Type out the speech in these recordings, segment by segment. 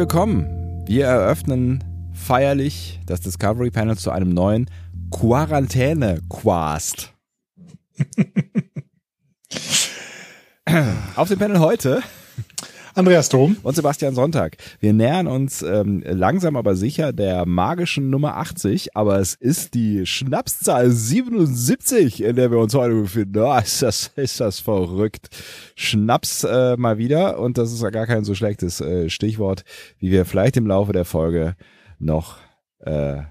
Willkommen. Wir eröffnen feierlich das Discovery Panel zu einem neuen Quarantäne-Quast. Auf dem Panel heute Andreas Dom. und Sebastian Sonntag. Wir nähern uns ähm, langsam aber sicher der magischen Nummer 80, aber es ist die Schnapszahl 77, in der wir uns heute befinden. Oh, ist, das, ist das verrückt. Schnaps äh, mal wieder und das ist ja gar kein so schlechtes äh, Stichwort, wie wir vielleicht im Laufe der Folge noch äh,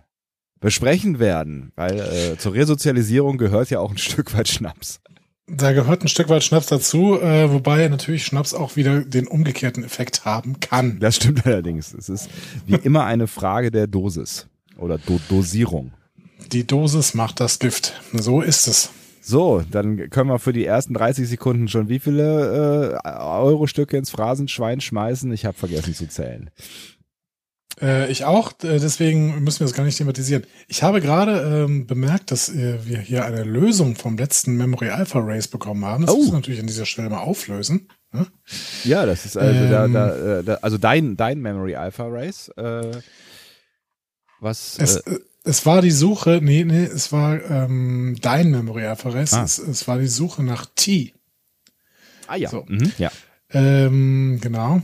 besprechen werden, weil äh, zur Resozialisierung gehört ja auch ein Stück weit Schnaps. Da gehört ein Stück weit Schnaps dazu, äh, wobei natürlich Schnaps auch wieder den umgekehrten Effekt haben kann. Das stimmt allerdings. Es ist wie immer eine Frage der Dosis oder Do Dosierung. Die Dosis macht das Gift. So ist es. So, dann können wir für die ersten 30 Sekunden schon wie viele äh, Euro-Stücke ins Phrasenschwein schmeißen? Ich habe vergessen zu zählen. Äh, ich auch, deswegen müssen wir das gar nicht thematisieren. Ich habe gerade ähm, bemerkt, dass äh, wir hier eine Lösung vom letzten Memory Alpha Race bekommen haben. Das Oh. müssen wir natürlich an dieser Stelle mal auflösen. Ne? Ja, das ist also da, Ähm. da, äh, da, also dein dein Memory Alpha Race. Äh, was? Es, äh, äh, es war die Suche, nee, nee, es war ähm, dein Memory Alpha Race. Ah. Es, es war die Suche nach T. ah ja. so. Mhm, ja. Ähm, genau.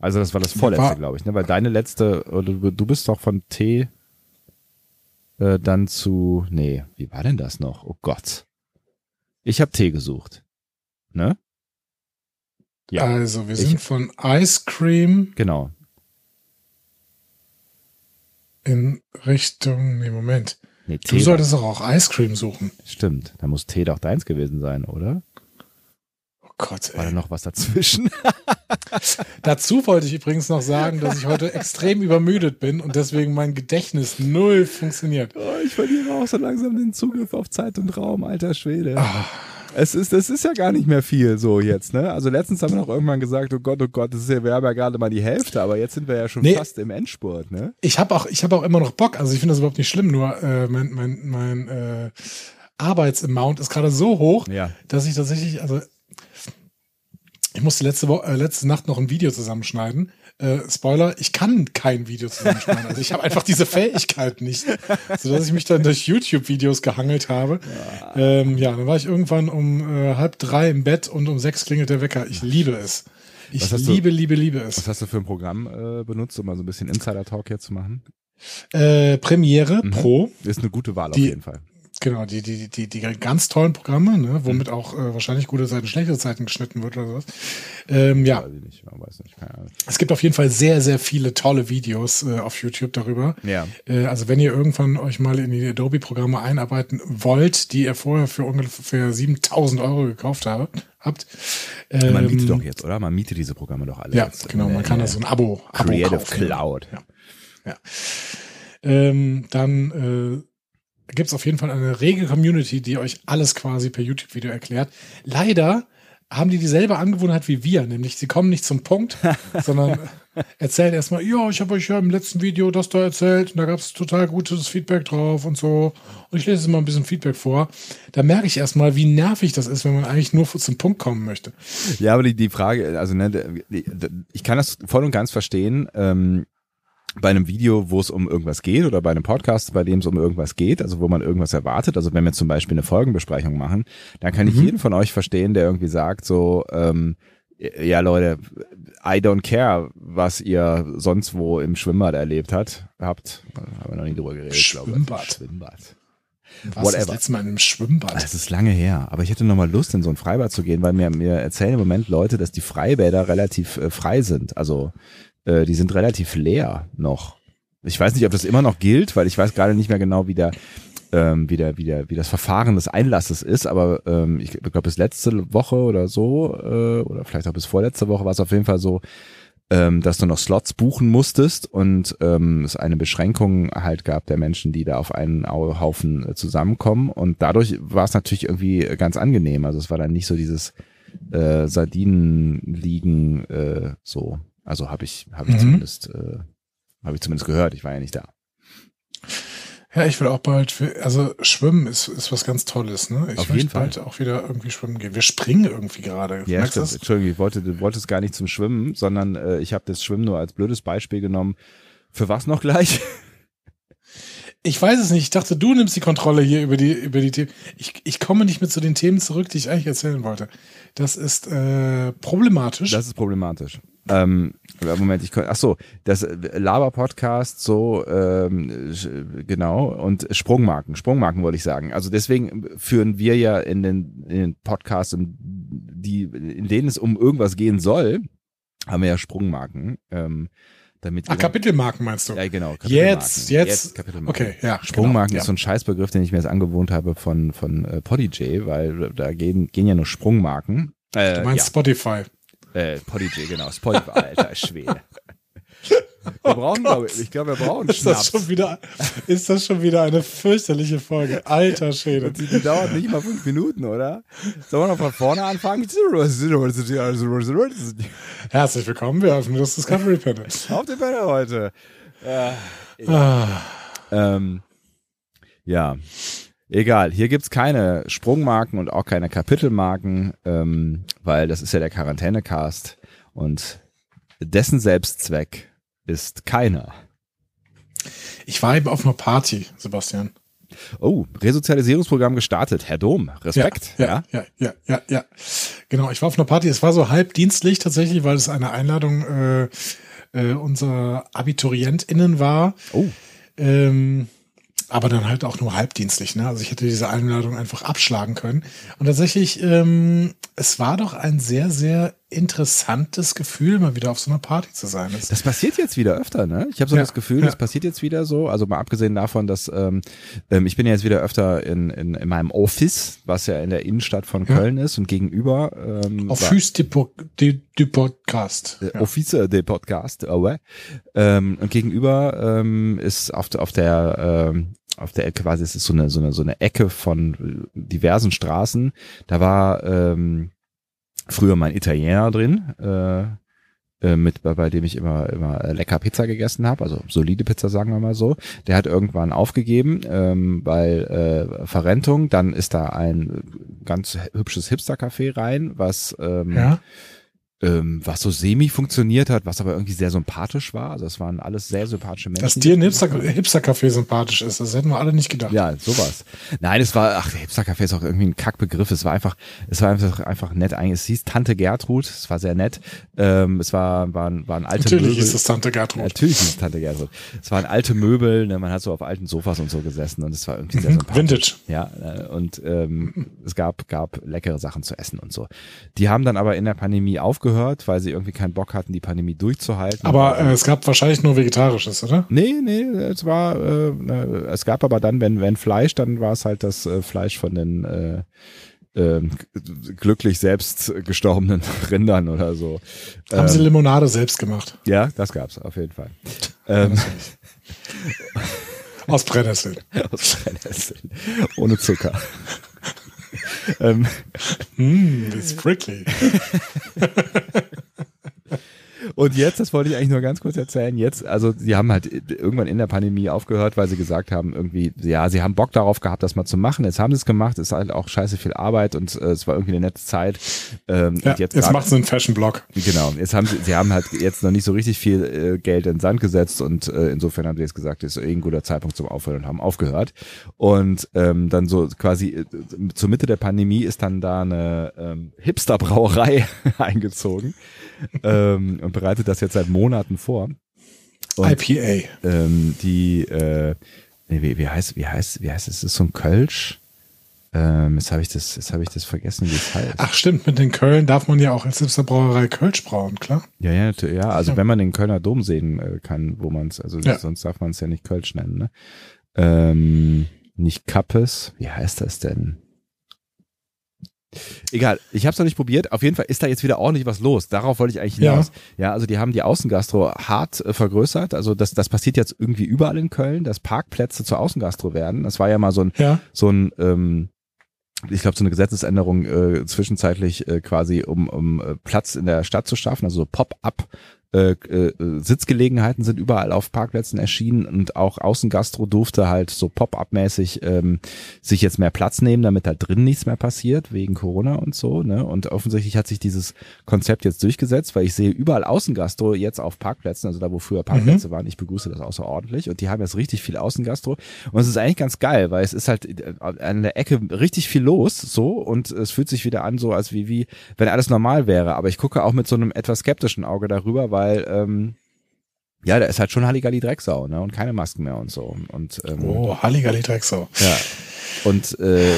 Also das war das vorletzte, glaube ich, ne? Weil deine letzte, oder du, du bist doch von T äh, dann zu. Nee, wie war denn das noch? Oh Gott. Ich habe T gesucht. Ne? Ja. Also, wir Ich- sind von Ice Cream Genau. in Richtung, nee, Moment. Nee. Du solltest doch auch Ice Cream suchen. Stimmt. Da muss T doch deins gewesen sein, oder? Gott, War da ey. noch was dazwischen? Dazu wollte ich übrigens noch sagen, dass ich heute extrem übermüdet bin und deswegen mein Gedächtnis null funktioniert. Oh, ich verliere auch so langsam den Zugriff auf Zeit und Raum, alter Schwede. Ah. Es ist, es ist ja gar nicht mehr viel so jetzt, ne? Also letztens haben wir noch irgendwann gesagt, oh Gott, oh Gott, das ist ja, wir haben ja gerade mal die Hälfte, aber jetzt sind wir ja schon Nee. fast im Endspurt, ne? Ich habe auch, ich habe auch immer noch Bock. Also ich finde das überhaupt nicht schlimm. Nur äh, mein, mein, mein äh, Arbeitsamount ist gerade so hoch, Ja. dass ich tatsächlich, also ich musste letzte Woche, äh, letzte Nacht noch ein Video zusammenschneiden. Äh, Spoiler, ich kann kein Video zusammenschneiden. Also ich habe einfach diese Fähigkeit nicht, sodass ich mich dann durch YouTube-Videos gehangelt habe. Ähm, ja, dann war ich irgendwann um äh, halb drei im Bett und um sechs klingelt der Wecker. Ich liebe es. Ich hast du- liebe, liebe, liebe es. Was hast du für ein Programm äh, benutzt, um mal so ein bisschen Insider-Talk hier zu machen? Äh, Premiere Mhm. Pro. Ist eine gute Wahl Die- auf jeden Fall. Genau, die, die, die, die ganz tollen Programme, ne, womit auch äh, wahrscheinlich gute Zeiten, schlechte Zeiten geschnitten wird oder sowas. Ähm, ja, Weiß ich nicht, nicht, keine Ahnung. es gibt auf jeden Fall sehr, sehr viele tolle Videos äh, auf YouTube darüber. Ja. Äh, also wenn ihr irgendwann euch mal in die Adobe-Programme einarbeiten wollt, die ihr vorher für ungefähr 7000 Euro gekauft habt, habt ähm, Man mietet doch jetzt, oder? Man mietet diese Programme doch alle Ja, jetzt. genau, man der- kann da so ein Abo, Abo Creative kaufen. Cloud. Ja. Ja. Ähm, dann äh, gibt es auf jeden Fall eine rege Community, die euch alles quasi per YouTube-Video erklärt. Leider haben die dieselbe Angewohnheit wie wir, nämlich sie kommen nicht zum Punkt, sondern erzählen erstmal, ja, ich habe euch ja im letzten Video das da erzählt und da gab es total gutes Feedback drauf und so. Und ich lese jetzt mal ein bisschen Feedback vor. Da merke ich erstmal, wie nervig das ist, wenn man eigentlich nur zum Punkt kommen möchte. Ja, aber die, die Frage, also ne, die, die, ich kann das voll und ganz verstehen. Ähm, bei einem Video, wo es um irgendwas geht, oder bei einem Podcast, bei dem es um irgendwas geht, also wo man irgendwas erwartet, also wenn wir zum Beispiel eine Folgenbesprechung machen, dann kann ich jeden von euch verstehen, der irgendwie sagt so, ähm, ja Leute, I don't care, was ihr sonst wo im Schwimmbad erlebt hat, habt, haben wir noch nie drüber geredet, glaube ich. Schwimmbad. Was Whatever. das letzte Mal in einem Schwimmbad? Das ist lange her, aber ich hätte noch mal Lust, in so ein Freibad zu gehen, weil mir, mir erzählen im Moment Leute, dass die Freibäder relativ äh, frei sind. Also äh, die sind relativ leer noch. Ich weiß nicht, ob das immer noch gilt, weil ich weiß gerade nicht mehr genau, wie der ähm, wie, der, wie, der, wie das Verfahren des Einlasses ist, aber ähm, ich glaube, bis letzte Woche oder so, äh, oder vielleicht auch bis vorletzte Woche war es auf jeden Fall so, ähm, dass du noch Slots buchen musstest und ähm, es eine Beschränkung halt gab der Menschen, die da auf einen Haufen äh, zusammenkommen. Und dadurch war es natürlich irgendwie ganz angenehm. Also es war dann nicht so dieses äh, Sardinenliegen äh, so. Also habe ich, habe ich Mhm. zumindest, äh, habe ich zumindest gehört. Ich war ja nicht da. Ja, ich will auch bald, also Schwimmen ist, ist was ganz Tolles, ne? Ich Auf möchte jeden Fall. bald auch wieder irgendwie schwimmen gehen. Wir springen irgendwie gerade. Ja, Merkst stimmt. Entschuldigung, ich wollte, du wolltest gar nicht zum Schwimmen, sondern äh, ich habe das Schwimmen nur als blödes Beispiel genommen. Für was noch gleich? Ich weiß es nicht. Ich dachte, du nimmst die Kontrolle hier über die, über die Themen. Ich, ich komme nicht mit zu den Themen zurück, die ich eigentlich erzählen wollte. Das ist äh, problematisch. Das ist problematisch. Ähm, Moment, ich ach so, das Laber-Podcast, so ähm, genau und Sprungmarken, Sprungmarken wollte ich sagen. Also deswegen führen wir ja in den, in den Podcasts, in, die, in denen es um irgendwas gehen soll, haben wir ja Sprungmarken, ähm, damit Ach, ihr- Kapitelmarken meinst du? ja genau Jetzt, jetzt. Kapitelmarken. Okay, ja. Sprungmarken genau, ist so ein Scheißbegriff, den ich mir jetzt angewohnt habe von von äh, Podigy, weil da gehen gehen ja nur Sprungmarken. Äh, Du meinst Spotify. ja, äh, Podigy, genau, Spotify, alter Schwede. Wir brauchen, glaube ich, ich glaube, wir brauchen Ist das, Schnaps. schon wieder, ist das schon wieder eine fürchterliche Folge? Alter Schwede. Und die, die dauert nicht mal fünf Minuten, oder? Sollen wir noch von vorne anfangen? Herzlich willkommen, wir öffnen das Discovery Panel. Auf den Panel heute. Ah, Ähm, ja, egal. Hier gibt's keine Sprungmarken und auch keine Kapitelmarken, ähm, weil das ist ja der Quarantänecast und dessen Selbstzweck ist keiner. ich war eben auf einer Party, Sebastian. Oh, Resozialisierungsprogramm gestartet. Herr Dom, Respekt. Ja, ja, ja, ja, ja. Genau, ich war auf einer Party. Es war so halb dienstlich tatsächlich, weil es eine Einladung äh, äh, unserer AbiturientInnen war. Oh, Ähm, aber dann halt auch nur halbdienstlich. Ne? Also ich hätte diese Einladung einfach abschlagen können. Und tatsächlich, ähm, es war doch ein sehr, sehr interessantes Gefühl, mal wieder auf so einer Party zu sein. Es- Das passiert jetzt wieder öfter, ne? Ich habe so Ja, das Gefühl, ja. das passiert jetzt wieder so. Also mal abgesehen davon, dass ähm, ähm, ich bin ja jetzt wieder öfter in, in, in meinem Office, was ja in der Innenstadt von Ja. Köln ist und gegenüber ähm, du, Po- du, du Podcast. äh, Ja. Office de Podcast, ah ouais. ähm, und gegenüber ähm, ist auf, der- auf der ähm, auf der Ecke quasi, es ist so eine so eine so eine Ecke von diversen Straßen. Da war ähm, früher mein Italiener drin, äh, äh, mit bei, bei dem ich immer immer lecker Pizza gegessen habe, also solide Pizza sagen wir mal so. Der hat irgendwann aufgegeben, ähm, weil äh, Verrentung. Dann ist da ein ganz hübsches Hipster-Café rein, was ähm, ja. Ähm, was so semi funktioniert hat, was aber irgendwie sehr sympathisch war. Also es waren alles sehr sympathische Menschen. Dass dir ein Hipster- Hipster-Café sympathisch ist, das hätten wir alle nicht gedacht. ja, sowas. Nein, es war, ach, Hipster-Café ist auch irgendwie ein Kackbegriff. Es war einfach, es war einfach, einfach nett. Eigentlich, es hieß Tante Gertrud. Es war sehr nett. Ähm, es war, waren, waren alte Natürlich Möbel. ist es Tante Gertrud. Natürlich ist es Tante Gertrud. Es waren alte Möbel. Ne? Man hat so auf alten Sofas und so gesessen und es war irgendwie sehr Mhm, sympathisch. Vintage. Ja, äh, und ähm, es gab, gab leckere Sachen zu essen und so. Die haben dann aber in der Pandemie aufgehört, weil sie irgendwie keinen Bock hatten, die Pandemie durchzuhalten. Aber äh, es gab wahrscheinlich nur Vegetarisches, oder? Nee, nee, es war, äh, äh, es gab aber dann, wenn, wenn Fleisch, dann war es halt das äh, Fleisch von den äh, g- glücklich selbst gestorbenen Rindern oder so. Haben sie Ähm, Limonade selbst gemacht. ja, das gab's auf jeden Fall. Ähm, Aus Brennnesseln. aus Brennnesseln. Ohne Zucker. Mm, it's prickly. Und jetzt, das wollte ich eigentlich nur ganz kurz erzählen, jetzt, also sie haben halt irgendwann in der Pandemie aufgehört, weil sie gesagt haben, irgendwie, ja, sie haben Bock darauf gehabt, das mal zu machen. Jetzt haben sie es gemacht, es ist halt auch scheiße viel Arbeit und äh, es war irgendwie eine nette Zeit. Ähm, Ja, jetzt grad- macht sie einen Fashion-Blog. Genau, jetzt haben sie, sie haben halt jetzt noch nicht so richtig viel äh, Geld in den Sand gesetzt und äh, insofern haben sie jetzt gesagt, ist eh ein guter Zeitpunkt zum Aufhören und haben aufgehört. Und ähm, dann so quasi äh, zur Mitte der Pandemie ist dann da eine ähm, Hipster-Brauerei eingezogen ähm, und bereitet das jetzt seit Monaten vor. Und IPA. ähm, die, äh, nee, wie, wie heißt, wie heißt, wie heißt es? Ist so ein Kölsch? Ähm, jetzt habe ich das, jetzt habe ich das vergessen, wie es heißt. Ach stimmt, mit den Köln darf man ja auch als Hipster Brauerei Kölsch brauen, klar. Ja, ja, ja, also Ja. wenn man den Kölner Dom sehen äh, kann, wo man es, also Ja. sonst darf man es ja nicht Kölsch nennen, ne? Ähm, nicht Kappes. Wie heißt das denn? Egal, ich habe es noch nicht probiert. Auf jeden Fall ist da jetzt wieder ordentlich was los. Darauf wollte ich eigentlich hinaus. Ja, ja also die haben die Außengastro hart äh, vergrößert. Also das, das passiert jetzt irgendwie überall in Köln, dass Parkplätze zur Außengastro werden. Das war ja mal so ein, Ja. so ein ähm, ich glaube, so eine Gesetzesänderung äh, zwischenzeitlich äh, quasi, um, um äh, Platz in der Stadt zu schaffen, also so Pop-up. Äh, äh, Sitzgelegenheiten sind überall auf Parkplätzen erschienen und auch Außengastro durfte halt so Pop-up-mäßig ähm, sich jetzt mehr Platz nehmen, damit da drin nichts mehr passiert wegen Corona und so. Ne? Und offensichtlich hat sich dieses Konzept jetzt durchgesetzt, weil ich sehe überall Außengastro jetzt auf Parkplätzen, also da wo früher Parkplätze waren. Ich begrüße das außerordentlich und die haben jetzt richtig viel Außengastro und es ist eigentlich ganz geil, weil es ist halt äh, an der Ecke richtig viel los so und es fühlt sich wieder an so als wie wie wenn alles normal wäre. Aber ich gucke auch mit so einem etwas skeptischen Auge darüber, weil ähm, ja, da ist halt schon Halligalli Drecksau, ne? Und keine Masken mehr und so. Und ähm, Oh, Halligalli Drecksau. ja. Und äh,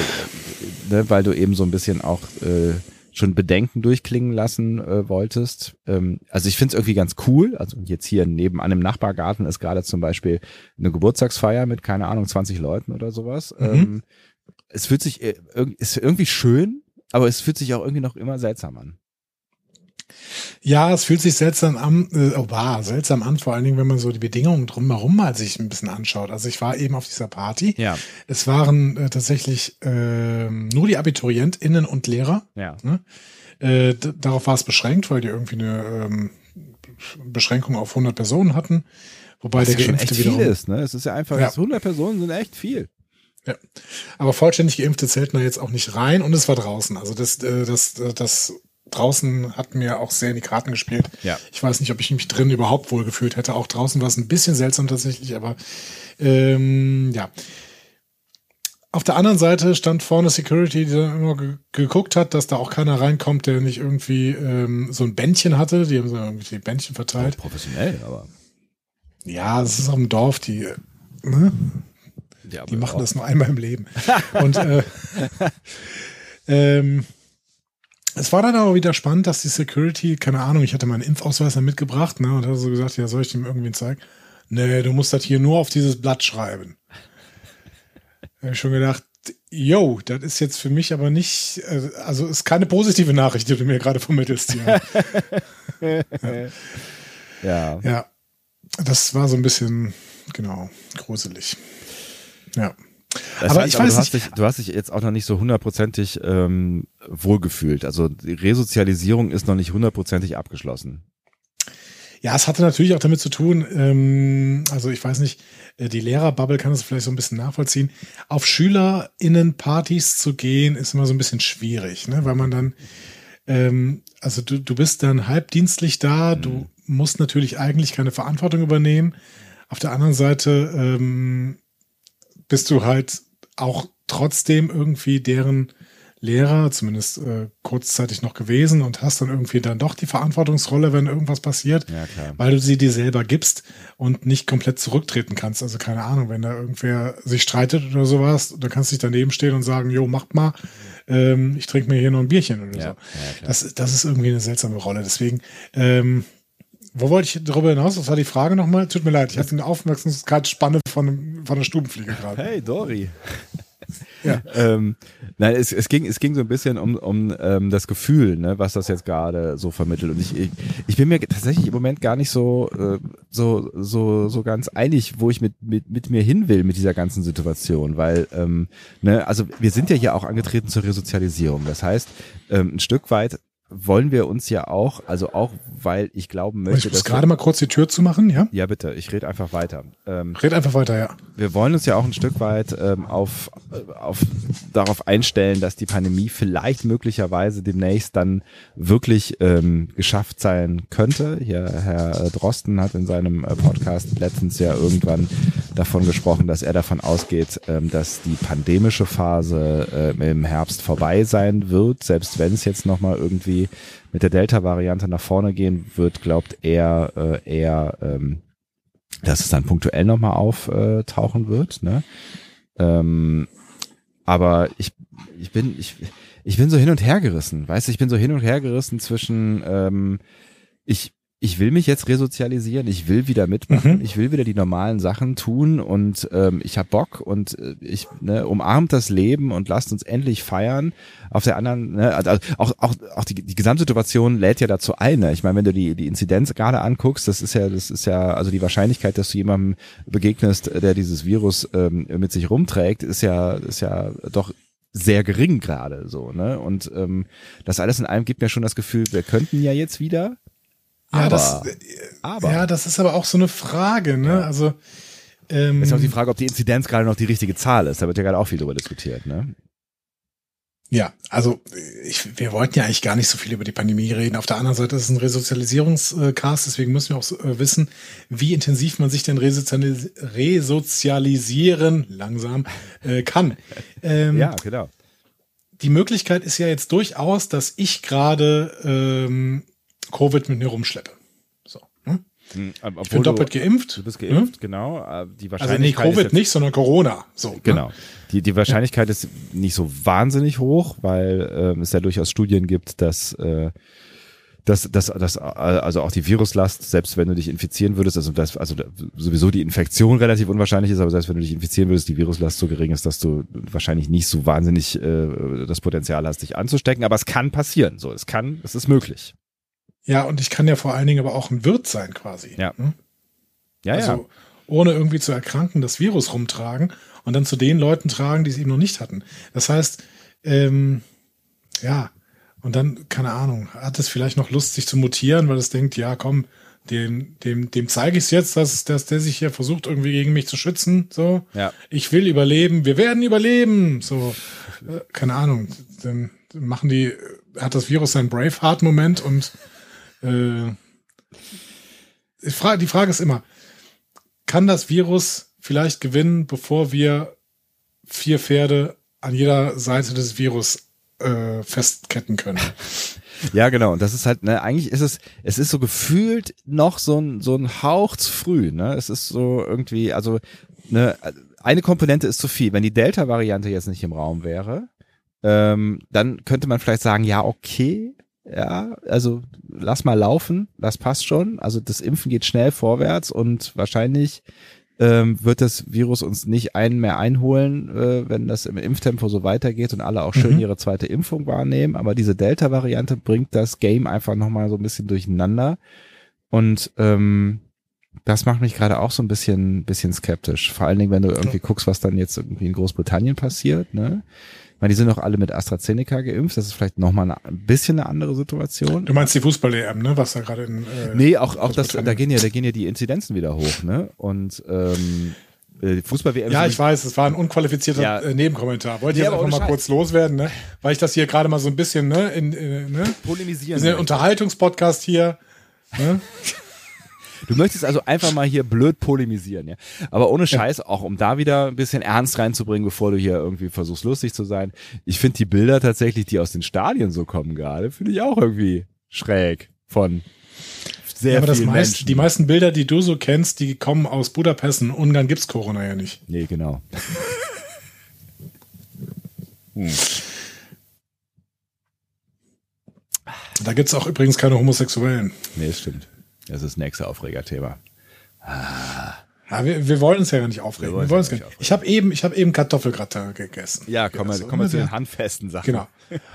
ne, weil du eben so ein bisschen auch äh, schon Bedenken durchklingen lassen äh, wolltest. Ähm, also ich finde es irgendwie ganz cool. Also jetzt hier nebenan im Nachbargarten ist gerade zum Beispiel eine Geburtstagsfeier mit, keine Ahnung, 20 Leuten oder sowas. Mhm. Ähm, es fühlt sich, äh, ist irgendwie schön, aber es fühlt sich auch irgendwie noch immer seltsam an. Ja, es fühlt sich seltsam an, äh, oh, wow, seltsam an, vor allen Dingen, wenn man so die Bedingungen drumherum mal sich ein bisschen anschaut. Also ich war eben auf dieser Party. Ja, Es waren äh, tatsächlich ähm, nur die AbiturientInnen und Lehrer. ja. Äh, d- darauf war es beschränkt, weil die irgendwie eine ähm, Beschränkung auf 100 Personen hatten. Wobei Was der ja Geimpfte echt viel wiederum. ist, ne? Es ist ja einfach, Ja. 100 Personen sind echt viel. Aber vollständig Geimpfte zählten da jetzt auch nicht rein und es war draußen. Also das, äh, das, äh, das draußen hat mir auch sehr in die Karten gespielt. Ja. Ich weiß nicht, ob ich mich drin überhaupt wohl gefühlt hätte. Auch draußen war es ein bisschen seltsam tatsächlich, aber ähm, ja. Auf der anderen Seite stand vorne Security, die dann immer ge geguckt hat, dass da auch keiner reinkommt, der nicht irgendwie ähm, so ein Bändchen hatte. Die haben so irgendwie die Bändchen verteilt. Professionell, aber. Ja, es ist auf dem Dorf, die, äh, ne? Ja, Die machen das nur einmal im Leben. Und äh, ähm, es war dann aber wieder spannend, dass die Security, keine Ahnung, ich hatte meinen Impfausweis dann mitgebracht, ne, und hatte so gesagt, ja, soll ich dem irgendwie zeigen? Nee, du musst das hier nur auf dieses Blatt schreiben. Da habe ich schon gedacht, yo, das ist jetzt für mich aber nicht, äh, also ist keine positive Nachricht, die du mir gerade vermittelst hier. Ja. ja, das war so ein bisschen, genau, gruselig. Ja. Das Aber heißt, ich aber weiß du hast, nicht- dich, du hast dich jetzt auch noch nicht so hundertprozentig ähm, wohlgefühlt. Also die Resozialisierung ist noch nicht hundertprozentig abgeschlossen. Ja, es hatte natürlich auch damit zu tun, ähm, also ich weiß nicht, äh, die Lehrerbubble kann das vielleicht so ein bisschen nachvollziehen. Auf SchülerInnen-Partys zu gehen, ist immer so ein bisschen schwierig, ne? weil man dann, ähm, also du, du bist dann halbdienstlich da, du musst natürlich eigentlich keine Verantwortung übernehmen. Auf der anderen Seite ähm, bist du halt auch trotzdem irgendwie deren Lehrer, zumindest äh, kurzzeitig noch gewesen und hast dann irgendwie dann doch die Verantwortungsrolle, wenn irgendwas passiert, Ja, weil du sie dir selber gibst und nicht komplett zurücktreten kannst. Also keine Ahnung, wenn da irgendwer sich streitet oder sowas, dann kannst du dich daneben stehen und sagen, jo, macht mal, ähm, ich trinke mir hier noch ein Bierchen oder Ja, so. ja. Das, das ist irgendwie eine seltsame Rolle. Deswegen, ähm, wo wollte ich darüber hinaus? Was war die Frage nochmal? Tut mir leid, ich hatte eine Aufmerksamkeitsspanne von, von der Stubenfliege gerade. Hey, Dori. Ja. ähm, nein, es, es, ging, es ging so ein bisschen um, um ähm, das Gefühl, ne, was das jetzt gerade so vermittelt. Und ich, ich, ich bin mir tatsächlich im Moment gar nicht so, äh, so, so, so ganz einig, wo ich mit, mit, mit mir hin will mit dieser ganzen Situation. Weil, ähm, ne, also wir sind ja hier auch angetreten zur Resozialisierung. Das heißt, ähm, ein Stück weit wollen wir uns ja auch, also auch, weil ich glauben möchte, Ich muss gerade mal kurz die Tür zumachen, ja? ja bitte, ich rede einfach weiter. Ähm, Red einfach weiter, ja. wir wollen uns ja auch ein Stück weit ähm, auf, äh, auf darauf einstellen, dass die Pandemie vielleicht möglicherweise demnächst dann wirklich ähm, geschafft sein könnte. Hier Herr Drosten hat in seinem äh, Podcast letztens ja irgendwann davon gesprochen, dass er davon ausgeht, ähm, dass die pandemische Phase äh, im Herbst vorbei sein wird, selbst wenn es jetzt nochmal irgendwie mit der Delta-Variante nach vorne gehen wird, glaubt er äh, eher ähm, dass es dann punktuell nochmal auftauchen wird. Ne? Ähm, aber ich, ich bin, ich, ich bin so hin und her gerissen. Weißt du, ich bin so hin und her gerissen zwischen, ähm, ich, ich will mich jetzt resozialisieren, ich will wieder mitmachen, Mhm. ich will wieder die normalen Sachen tun und ähm, ich hab Bock und äh, ich ne, umarmt das Leben und lasst uns endlich feiern. Auf der anderen, ne, also auch auch auch die, die Gesamtsituation lädt ja dazu ein. Ne? Ich meine, wenn du die die Inzidenz gerade anguckst, das ist ja das ist ja also die Wahrscheinlichkeit, dass du jemandem begegnest, der dieses Virus ähm, mit sich rumträgt, ist ja ist ja doch sehr gering gerade so, ne? Und ähm, das alles in allem gibt mir schon das Gefühl, wir könnten ja jetzt wieder, Ja, aber, das, aber ja, das ist aber auch so eine Frage, ne? Also ähm, ist auch die Frage, ob die Inzidenz gerade noch die richtige Zahl ist. Da wird ja gerade auch viel drüber diskutiert, ne? Ja, also ich, wir wollten ja eigentlich gar nicht so viel über die Pandemie reden. Auf der anderen Seite ist es ein Resozialisierungscast, deswegen müssen wir auch äh, wissen, wie intensiv man sich denn resozialis resozialisieren langsam äh, kann. Ähm, Ja, genau. Die Möglichkeit ist ja jetzt durchaus, dass ich gerade ähm, Covid mit mir rumschleppe. So. Ne? Hm, Ich bin doppelt du, geimpft. du bist geimpft, genau. äh, Die Also Wahrscheinlichkeit nee, ist Covid jetzt, nicht, sondern Corona. So. Ne? Genau. Die, die Wahrscheinlichkeit ist nicht so wahnsinnig hoch, weil ähm, es ja durchaus Studien gibt, dass äh, dass, dass, dass also auch die Viruslast, selbst wenn du dich infizieren würdest, also das, also sowieso die Infektion relativ unwahrscheinlich ist, aber selbst wenn du dich infizieren würdest, die Viruslast so gering ist, dass du wahrscheinlich nicht so wahnsinnig äh, das Potenzial hast, dich anzustecken. Aber es kann passieren. So, es kann, es ist möglich. Ja, und ich kann ja vor allen Dingen aber auch ein Wirt sein quasi. Ja. Ne? Ja, also ja. ohne irgendwie zu erkranken, das Virus rumtragen und dann zu den Leuten tragen, die es eben noch nicht hatten. Das heißt, ähm, ja, und dann, keine Ahnung, hat es vielleicht noch Lust, sich zu mutieren, weil es denkt, ja, komm, dem, dem, dem zeige ich es jetzt, dass, dass der sich hier versucht, irgendwie gegen mich zu schützen. So, Ja. ich will überleben, wir werden überleben. So, äh, keine Ahnung. Dann machen die, hat das Virus seinen Braveheart-Moment und äh, die Frage ist immer, kann das Virus vielleicht gewinnen, bevor wir vier Pferde an jeder Seite des Virus äh, festketten können? Ja, genau. Und das ist halt, ne, eigentlich ist es, es ist so gefühlt noch so ein, so ein Hauch zu früh, ne? Es ist so irgendwie, also, ne, eine Komponente ist zu viel. Wenn die Delta-Variante jetzt nicht im Raum wäre, ähm, dann könnte man vielleicht sagen, ja, okay, ja, also lass mal laufen, das passt schon. Also das Impfen geht schnell vorwärts und wahrscheinlich ähm, wird das Virus uns nicht einen mehr einholen, äh, wenn das im Impftempo so weitergeht und alle auch schön Mhm. ihre zweite Impfung wahrnehmen. Aber diese Delta-Variante bringt das Game einfach nochmal so ein bisschen durcheinander. Und ähm, das macht mich gerade auch so ein bisschen, bisschen skeptisch. Vor allen Dingen, wenn du irgendwie guckst, was dann jetzt irgendwie in Großbritannien passiert. Ne? Ich meine, die sind auch alle mit AstraZeneca geimpft. Das ist vielleicht nochmal eine, ein bisschen eine andere Situation. Du meinst die Fußball-EM, ne? Was da gerade in äh, Nee, auch, auch das, da gehen ja, da gehen ja die Inzidenzen wieder hoch, ne? Und ähm, äh, Fußball-WM. Ja, ich weiß, es war ein unqualifizierter Ja. äh, Nebenkommentar. Wollte Nee, ich jetzt einfach ohne mal kurz loswerden, ne? Weil ich das hier gerade mal so ein bisschen, ne, in, äh, ne? Wir polemisieren. sind ein Unterhaltungspodcast hier. Ne? Du möchtest also einfach mal hier blöd polemisieren, ja. Aber ohne Scheiß, auch um da wieder ein bisschen Ernst reinzubringen, bevor du hier irgendwie versuchst, lustig zu sein. Ich finde die Bilder tatsächlich, die aus den Stadien so kommen gerade, finde ich auch irgendwie schräg von sehr Ja, aber das vielen meist, Menschen. die meisten Bilder, die du so kennst, die kommen aus Budapest. In Ungarn gibt's Corona ja nicht. nee, genau. Da gibt's auch übrigens keine Homosexuellen. Nee, stimmt. Das ist das nächste Aufregerthema. Ja, wir, wir wollen uns ja gar nicht aufregen. Wir Wir wollen wollen uns uns ja gar nicht nicht. Ich habe eben, ich habe eben Kartoffelgratin gegessen. Ja, kommen wir, Also, kommen wir zu ne, den handfesten Sachen. Genau.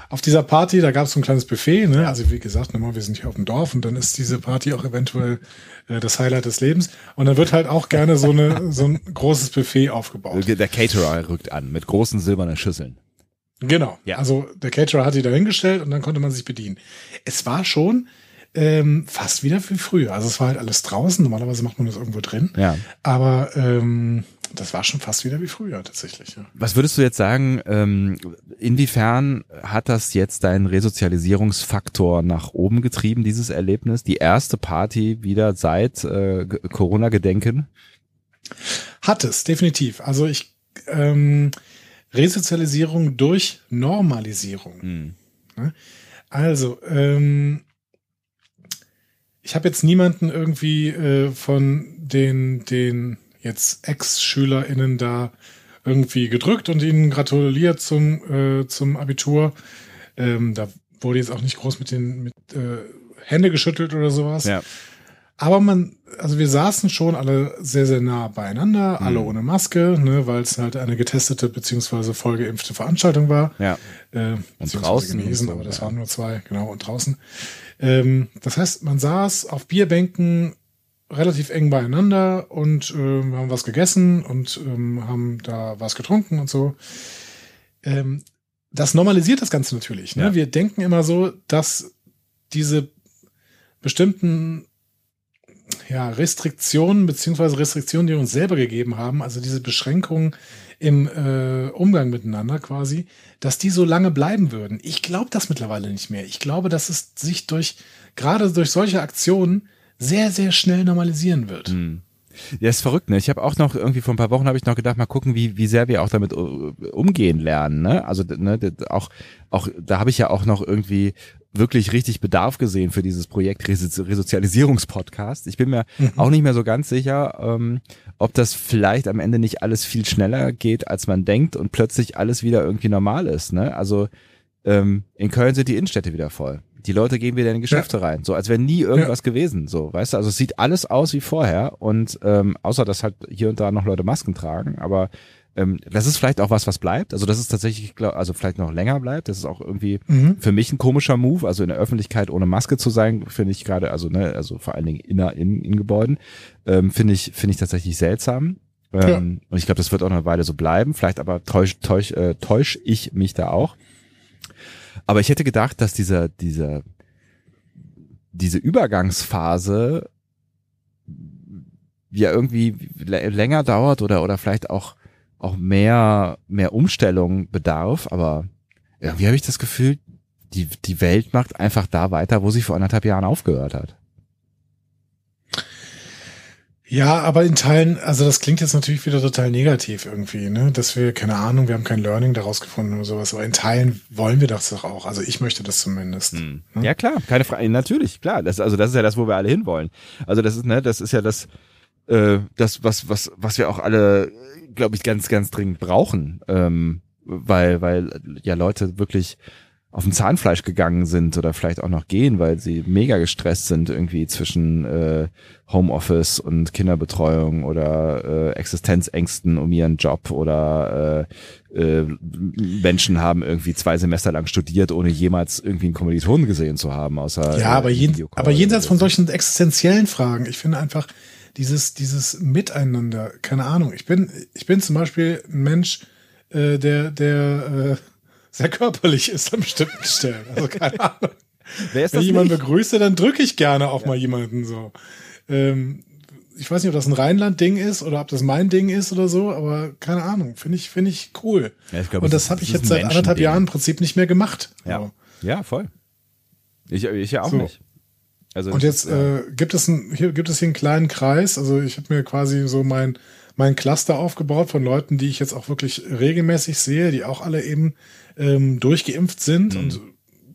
Auf dieser Party, da gab es so ein kleines Buffet, ne? Also wie gesagt, nochmal, wir sind hier auf dem Dorf und dann ist diese Party auch eventuell äh, das Highlight des Lebens. Und dann wird halt auch gerne so eine so ein großes Buffet aufgebaut. Der Caterer rückt an mit großen silbernen Schüsseln. Genau. Ja. Also der Caterer hat die da hingestellt und dann konnte man sich bedienen. Es war schon ähm, fast wieder wie früher. Also es war halt alles draußen. Normalerweise macht man das irgendwo drin. Ja. Aber ähm, das war schon fast wieder wie früher tatsächlich. Ja. Was würdest du jetzt sagen, ähm, inwiefern hat das jetzt deinen Resozialisierungsfaktor nach oben getrieben, dieses Erlebnis? Die erste Party wieder seit äh, Corona-Gedenken? Hat es, definitiv. Also ich ähm, Resozialisierung durch Normalisierung. Hm. Also, ähm, ich habe jetzt niemanden irgendwie äh, von den, den jetzt Ex-SchülerInnen da irgendwie gedrückt und ihnen gratuliert zum, äh, zum Abitur. Ähm, da wurde jetzt auch nicht groß mit den mit, äh, Hände geschüttelt oder sowas. Ja. Aber man, also wir saßen schon alle sehr, sehr nah beieinander, alle ohne Maske, ne, weil es halt eine getestete beziehungsweise vollgeimpfte Veranstaltung war. Ja. Äh, Und draußen genesen, so, aber das ja. waren nur zwei, genau, und draußen. Ähm, das heißt, man saß auf Bierbänken relativ eng beieinander und ähm, haben was gegessen und ähm, haben da was getrunken und so. Ähm, das normalisiert das Ganze natürlich. Ne? Ja. Wir denken immer so, dass diese bestimmten ja, Restriktionen beziehungsweise Restriktionen, die wir uns selber gegeben haben, also diese Beschränkungen im äh, Umgang miteinander quasi, dass die so lange bleiben würden. Ich glaube das mittlerweile nicht mehr. Ich glaube, dass es sich durch, gerade durch solche Aktionen sehr, sehr schnell normalisieren wird. Hm. Ja, ist verrückt, ne? Ich habe auch noch irgendwie vor ein paar Wochen habe ich noch gedacht, mal gucken, wie wie sehr wir auch damit uh, umgehen lernen, ne? Also ne, auch auch da habe ich ja auch noch irgendwie wirklich richtig Bedarf gesehen für dieses Projekt Reso Resozialisierungspodcast. Ich bin mir auch nicht mehr so ganz sicher, ähm, ob das vielleicht am Ende nicht alles viel schneller geht, als man denkt und plötzlich alles wieder irgendwie normal ist, ne? Also ähm, in Köln sind die Innenstädte wieder voll. Die Leute gehen wieder in die Geschäfte rein, so als wäre nie irgendwas gewesen, so, weißt du? Also es sieht alles aus wie vorher und ähm, außer dass halt hier und da noch Leute Masken tragen, aber ähm, das ist vielleicht auch was, was bleibt. Also das ist tatsächlich, glaub, also vielleicht noch länger bleibt. Das ist auch irgendwie Mhm. für mich ein komischer Move. Also in der Öffentlichkeit ohne Maske zu sein, finde ich gerade, also ne, also vor allen Dingen in, in, in Gebäuden, ähm, finde ich, finde ich tatsächlich seltsam. Ähm, Und ich glaube, das wird auch eine Weile so bleiben. Vielleicht aber täusch, täusch, äh, täusch ich mich da auch. Aber ich hätte gedacht, dass dieser, dieser, diese Übergangsphase ja irgendwie lä- länger dauert oder, oder vielleicht auch, auch mehr, mehr Umstellung bedarf. Aber irgendwie habe ich das Gefühl, die, die Welt macht einfach da weiter, wo sie vor anderthalb Jahren aufgehört hat. Ja, aber in Teilen, also das klingt jetzt natürlich wieder total negativ irgendwie, ne? Dass wir, keine Ahnung, wir haben kein Learning daraus gefunden oder sowas, aber in Teilen wollen wir das doch auch. Also ich möchte das zumindest. Hm. Ja, klar, keine Frage. Natürlich, klar. Das, also das ist ja das, wo wir alle hinwollen. Also das ist, ne, das ist ja das, äh, das, was, was, was wir auch alle, glaube ich, ganz, ganz dringend brauchen. Ähm, weil, weil ja Leute wirklich auf dem Zahnfleisch gegangen sind oder vielleicht auch noch gehen, weil sie mega gestresst sind irgendwie zwischen äh, Homeoffice und Kinderbetreuung oder äh, Existenzängsten um ihren Job oder äh, äh, Menschen haben irgendwie zwei Semester lang studiert, ohne jemals irgendwie einen Kommilitonen gesehen zu haben, außer Ja, aber, äh, jen, aber jenseits von so. solchen existenziellen Fragen, ich finde einfach dieses, dieses Miteinander, keine Ahnung. Ich bin, ich bin zum Beispiel ein Mensch, äh, der, der äh, sehr körperlich ist an bestimmten Stellen. Also keine Ahnung. Wer ist Wenn das ich jemanden begrüße, dann drücke ich gerne auf mal jemanden so. Ähm, ich weiß nicht, ob das ein Rheinland-Ding ist oder ob das mein Ding ist oder so, aber keine Ahnung. Finde ich, finde ich cool. Ja, ich glaub, Und das habe ich jetzt seit anderthalb. Jahren im Prinzip nicht mehr gemacht. Ja. So. ja, voll. Ich, ich ja auch So. nicht. Also Und jetzt äh, gibt es ein, hier gibt es hier einen kleinen Kreis. Also ich habe mir quasi so mein mein Cluster aufgebaut von Leuten, die ich jetzt auch wirklich regelmäßig sehe, die auch alle eben ähm, durchgeimpft sind Mhm. und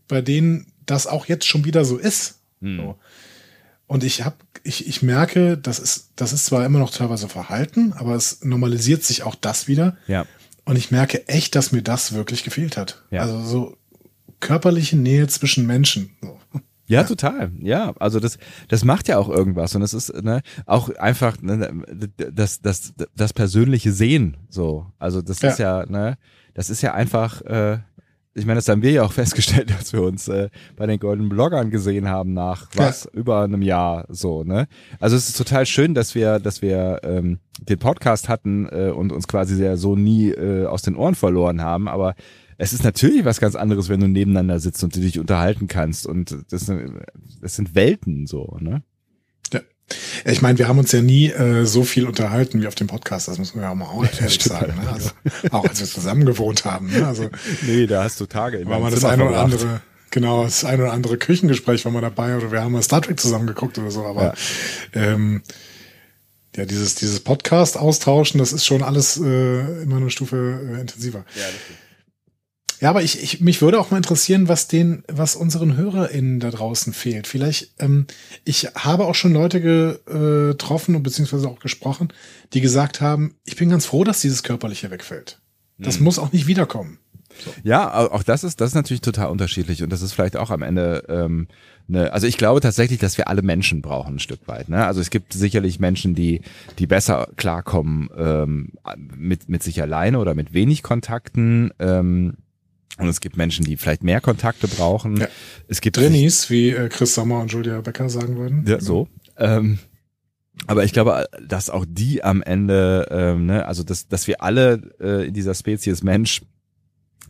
bei denen das auch jetzt schon wieder so ist. Hm. So. Und ich habe, ich, ich merke, das ist, das ist zwar immer noch teilweise Verhalten, aber es normalisiert sich auch das wieder. ja. Und ich merke echt, dass mir das wirklich gefehlt hat. Ja. Also so körperliche Nähe zwischen Menschen. So. Ja, total. Ja, also das, das macht ja auch irgendwas und es ist ne, auch einfach ne, das, das, das persönliche Sehen. So, also das Ja. ist ja, ne, das ist ja einfach. Äh, ich meine, das haben wir ja auch festgestellt, als wir uns äh, bei den Golden Bloggern gesehen haben nach Ja. was über einem Jahr so. Ne, also es ist total schön, dass wir, dass wir ähm, den Podcast hatten äh, und uns quasi sehr so nie äh, aus den Ohren verloren haben, aber es ist natürlich was ganz anderes, wenn du nebeneinander sitzt und du dich unterhalten kannst. Und das, sind- das sind Welten so, ne? Ja. Ich meine, wir haben uns ja nie äh, so viel unterhalten wie auf dem Podcast, das muss man ja auch mal auch ehrlich sagen. Ne? Also, auch als wir zusammen gewohnt haben. Ne? Also Nee, da hast du Tage in war mal das eine oder andere, genau, das eine oder andere Küchengespräch war mal dabei oder wir haben mal Star Trek zusammen geguckt oder so, aber ähm, ja, dieses, dieses Podcast austauschen, das ist schon alles äh, immer eine Stufe äh, intensiver. Ja, das stimmt. Ja, aber ich, ich, mich würde auch mal interessieren, was den, was unseren HörerInnen da draußen fehlt. Vielleicht, ähm, ich habe auch schon Leute äh, getroffen und beziehungsweise auch gesprochen, die gesagt haben, ich bin ganz froh, dass dieses Körperliche wegfällt. Das Mhm. muss auch nicht wiederkommen. So. Ja, auch das ist, das ist natürlich total unterschiedlich und das ist vielleicht auch am Ende ähm, ne, also ich glaube tatsächlich, dass wir alle Menschen brauchen ein Stück weit. Ne? Also es gibt sicherlich Menschen, die die besser klarkommen ähm, mit mit sich alleine oder mit wenig Kontakten. Ähm, und es gibt Menschen, die vielleicht mehr Kontakte brauchen. Ja. Es gibt Drinnies, wie äh, Chris Sommer und Julia Becker sagen würden. Ja, so. Ähm, aber ich glaube, dass auch die am Ende, ähm, ne, also dass, dass wir alle äh, in dieser Spezies Mensch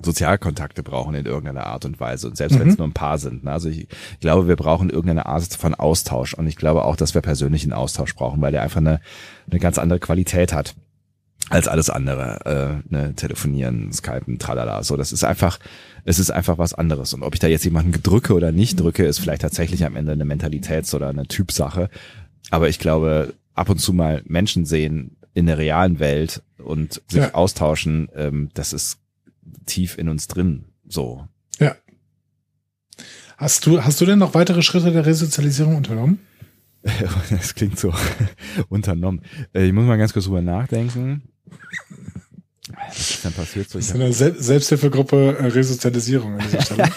Sozialkontakte brauchen in irgendeiner Art und Weise. Und selbst Mhm. wenn es nur ein paar sind. Ne? Also ich, ich glaube, wir brauchen irgendeine Art von Austausch. Und ich glaube auch, dass wir persönlichen Austausch brauchen, weil der einfach eine, eine ganz andere Qualität hat als alles andere. Äh, ne? Telefonieren, Skypen, tralala. So, das ist einfach, es ist einfach was anderes. Und ob ich da jetzt jemanden drücke oder nicht drücke, ist vielleicht tatsächlich am Ende eine Mentalitäts- oder eine Typsache. Aber ich glaube, ab und zu mal Menschen sehen in der realen Welt und sich Ja. austauschen, ähm, das ist tief in uns drin. So. Ja. Hast du, hast du denn noch weitere Schritte der Resozialisierung unternommen? Das klingt so unternommen. Äh, Ich muss mal ganz kurz drüber nachdenken. Was ist denn passiert so? Das ist eine Sel Selbsthilfegruppe äh, Resozialisierung an dieser Stelle.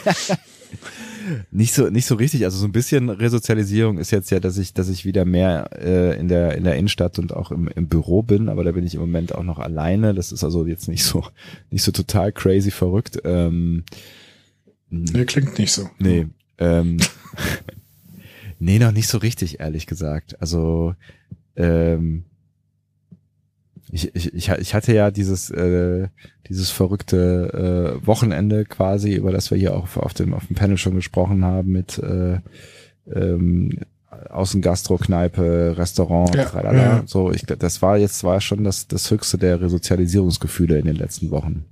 Nicht so, nicht so richtig. Also so ein bisschen Resozialisierung ist jetzt ja, dass ich, dass ich wieder mehr äh, in der in der Innenstadt und auch im, im Büro bin, aber da bin ich im Moment auch noch alleine. Das ist also jetzt nicht so nicht so total crazy verrückt. Ähm, nee, klingt nicht so. nee, ähm, nee, noch nicht so richtig, ehrlich gesagt. Also ähm, ich, ich, ich hatte ja dieses äh, dieses verrückte äh, Wochenende quasi, über das wir hier auch auf dem auf dem Panel schon gesprochen haben mit äh, ähm, Außengastro-Kneipe, Restaurant, Ja, tralala. ja. so ich das war jetzt war schon das das höchste der Resozialisierungsgefühle in den letzten Wochen.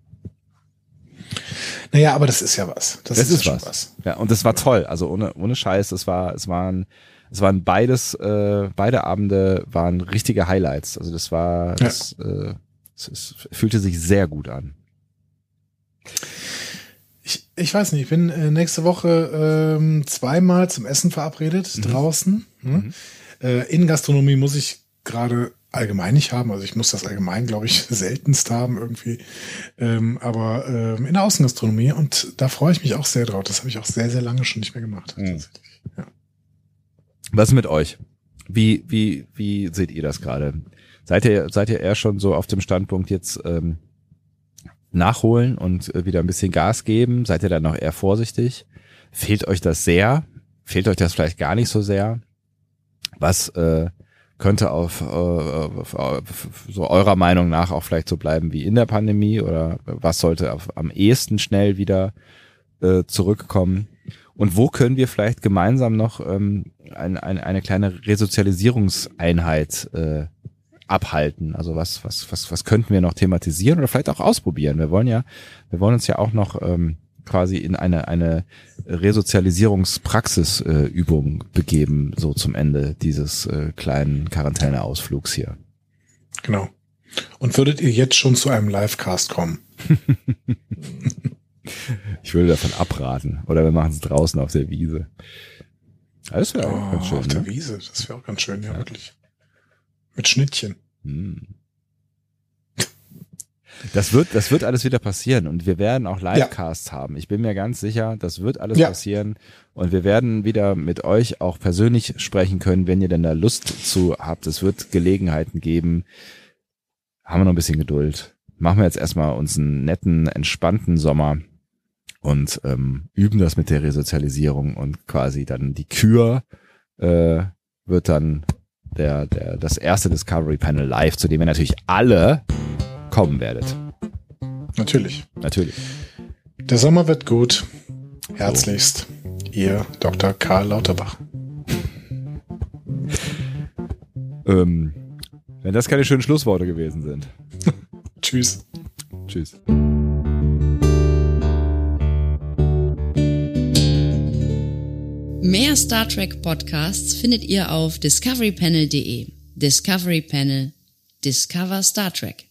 Naja, aber das ist ja was. Das, Das ist, ist ja was. schon was. Ja, und das war toll. Also ohne, ohne Scheiß, es war, es waren, es waren beides, äh, beide Abende waren richtige Highlights. Also das war, das, äh, es, es fühlte sich sehr gut an. Ich, ich weiß nicht, ich bin äh, nächste Woche ähm, zweimal zum Essen verabredet, draußen. Hm? Äh, in Gastronomie muss ich gerade allgemein nicht haben. Also ich muss das allgemein, glaube ich, seltenst haben irgendwie. Ähm, aber ähm, in der Außengastronomie und da freue ich mich auch sehr drauf. Das habe ich auch sehr, sehr lange schon nicht mehr gemacht. Mhm. tatsächlich. Was ist mit euch? Wie, wie, wie seht ihr das gerade? Seid ihr, seid ihr eher schon so auf dem Standpunkt jetzt ähm, nachholen und äh, wieder ein bisschen Gas geben? Seid ihr dann noch eher vorsichtig? Fehlt euch das sehr? Fehlt euch das vielleicht gar nicht so sehr? Was äh, könnte auf, äh, auf, auf so eurer Meinung nach auch vielleicht so bleiben wie in der Pandemie oder was sollte auf, am ehesten schnell wieder äh, zurückkommen? Und wo können wir vielleicht gemeinsam noch ähm, ein, ein, eine kleine Resozialisierungseinheit äh, abhalten? Also was, was, was, was könnten wir noch thematisieren oder vielleicht auch ausprobieren? Wir wollen ja, wir wollen uns ja auch noch ähm, quasi in eine, eine Resozialisierungspraxisübung äh, begeben, so zum Ende dieses äh, kleinen Quarantäneausflugs hier. Genau. Und würdet ihr jetzt schon zu einem Livecast kommen? Ich würde davon abraten. Oder wir machen es draußen auf der Wiese. Alles wäre auch ganz schön. Oh, auf der Ne? Wiese, das wäre auch ganz schön, ja, wirklich. Mit Schnittchen. Hm. Das wird, das wird alles wieder passieren und wir werden auch Livecasts haben. Ich bin mir ganz sicher, das wird alles Ja. passieren und wir werden wieder mit euch auch persönlich sprechen können, wenn ihr denn da Lust zu habt. Es wird Gelegenheiten geben. Haben wir noch ein bisschen Geduld. Machen wir jetzt erstmal uns einen netten, entspannten Sommer und ähm, üben das mit der Resozialisierung und quasi dann die Kür äh, wird dann der, der, das erste Discovery Panel live, zu dem ihr natürlich alle kommen werdet. Natürlich. Natürlich. Der Sommer wird gut. Herzlichst, Ihr Dr. Karl Lauterbach. Ähm, wenn das keine schönen Schlussworte gewesen sind. Tschüss. Tschüss. Mehr Star Trek Podcasts findet ihr auf discoverypanel.de. Discovery Panel. Discover Star Trek.